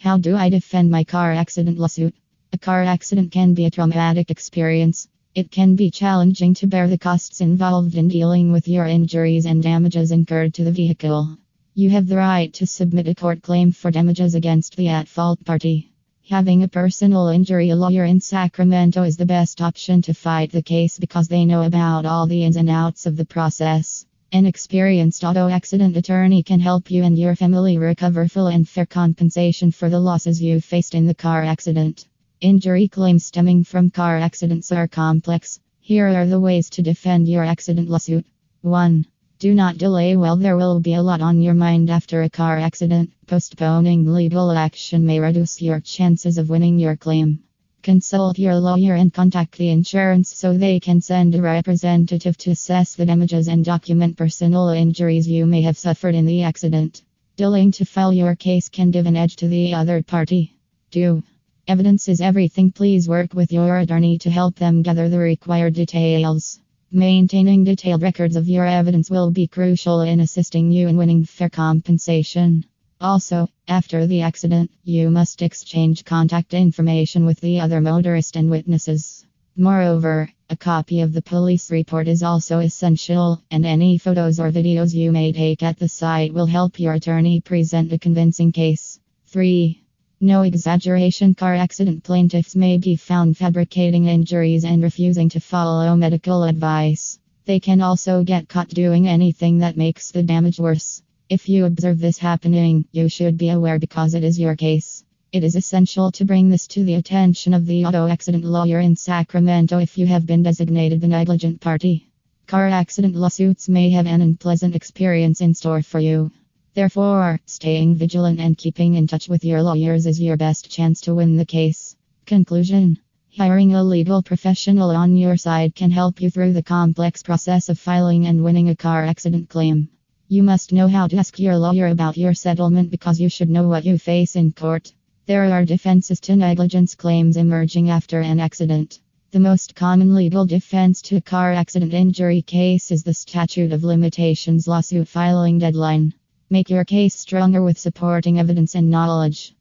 How do I defend my car accident lawsuit? A car accident can be a traumatic experience. It can be challenging to bear the costs involved in dealing with your injuries and damages incurred to the vehicle. You have the right to submit a court claim for damages against the at fault party. Having a personal injury lawyer in Sacramento is the best option to fight the case because they know about all the ins and outs of the process. An experienced auto accident attorney can help you and your family recover full and fair compensation for the losses you faced in the car accident. Injury claims stemming from car accidents are complex. Here are the ways to defend your accident lawsuit. 1. Do not delay while there will be a lot on your mind after a car accident. Postponing legal action may reduce your chances of winning your claim. Consult your lawyer and contact the insurance so they can send a representative to assess the damages and document personal injuries you may have suffered in the accident. Delaying to file your case can give an edge to the other party. 2. Evidence is everything. Please work with your attorney to help them gather the required details. Maintaining detailed records of your evidence will be crucial in assisting you in winning fair compensation. Also, after the accident, you must exchange contact information with the other motorist and witnesses. Moreover, a copy of the police report is also essential, and any photos or videos you may take at the site will help your attorney present a convincing case. 3. No exaggeration car accident plaintiffs may be found fabricating injuries and refusing to follow medical advice. They can also get caught doing anything that makes the damage worse. If you observe this happening, you should be aware because it is your case. It is essential to bring this to the attention of the auto accident lawyer in Sacramento if you have been designated the negligent party. Car accident lawsuits may have an unpleasant experience in store for you. Therefore, staying vigilant and keeping in touch with your lawyers is your best chance to win the case. Conclusion Hiring a legal professional on your side can help you through the complex process of filing and winning a car accident claim. You must know how to ask your lawyer about your settlement because you should know what you face in court. There are defenses to negligence claims emerging after an accident. The most common legal defense to a car accident injury case is the statute of limitations lawsuit filing deadline. Make your case stronger with supporting evidence and knowledge.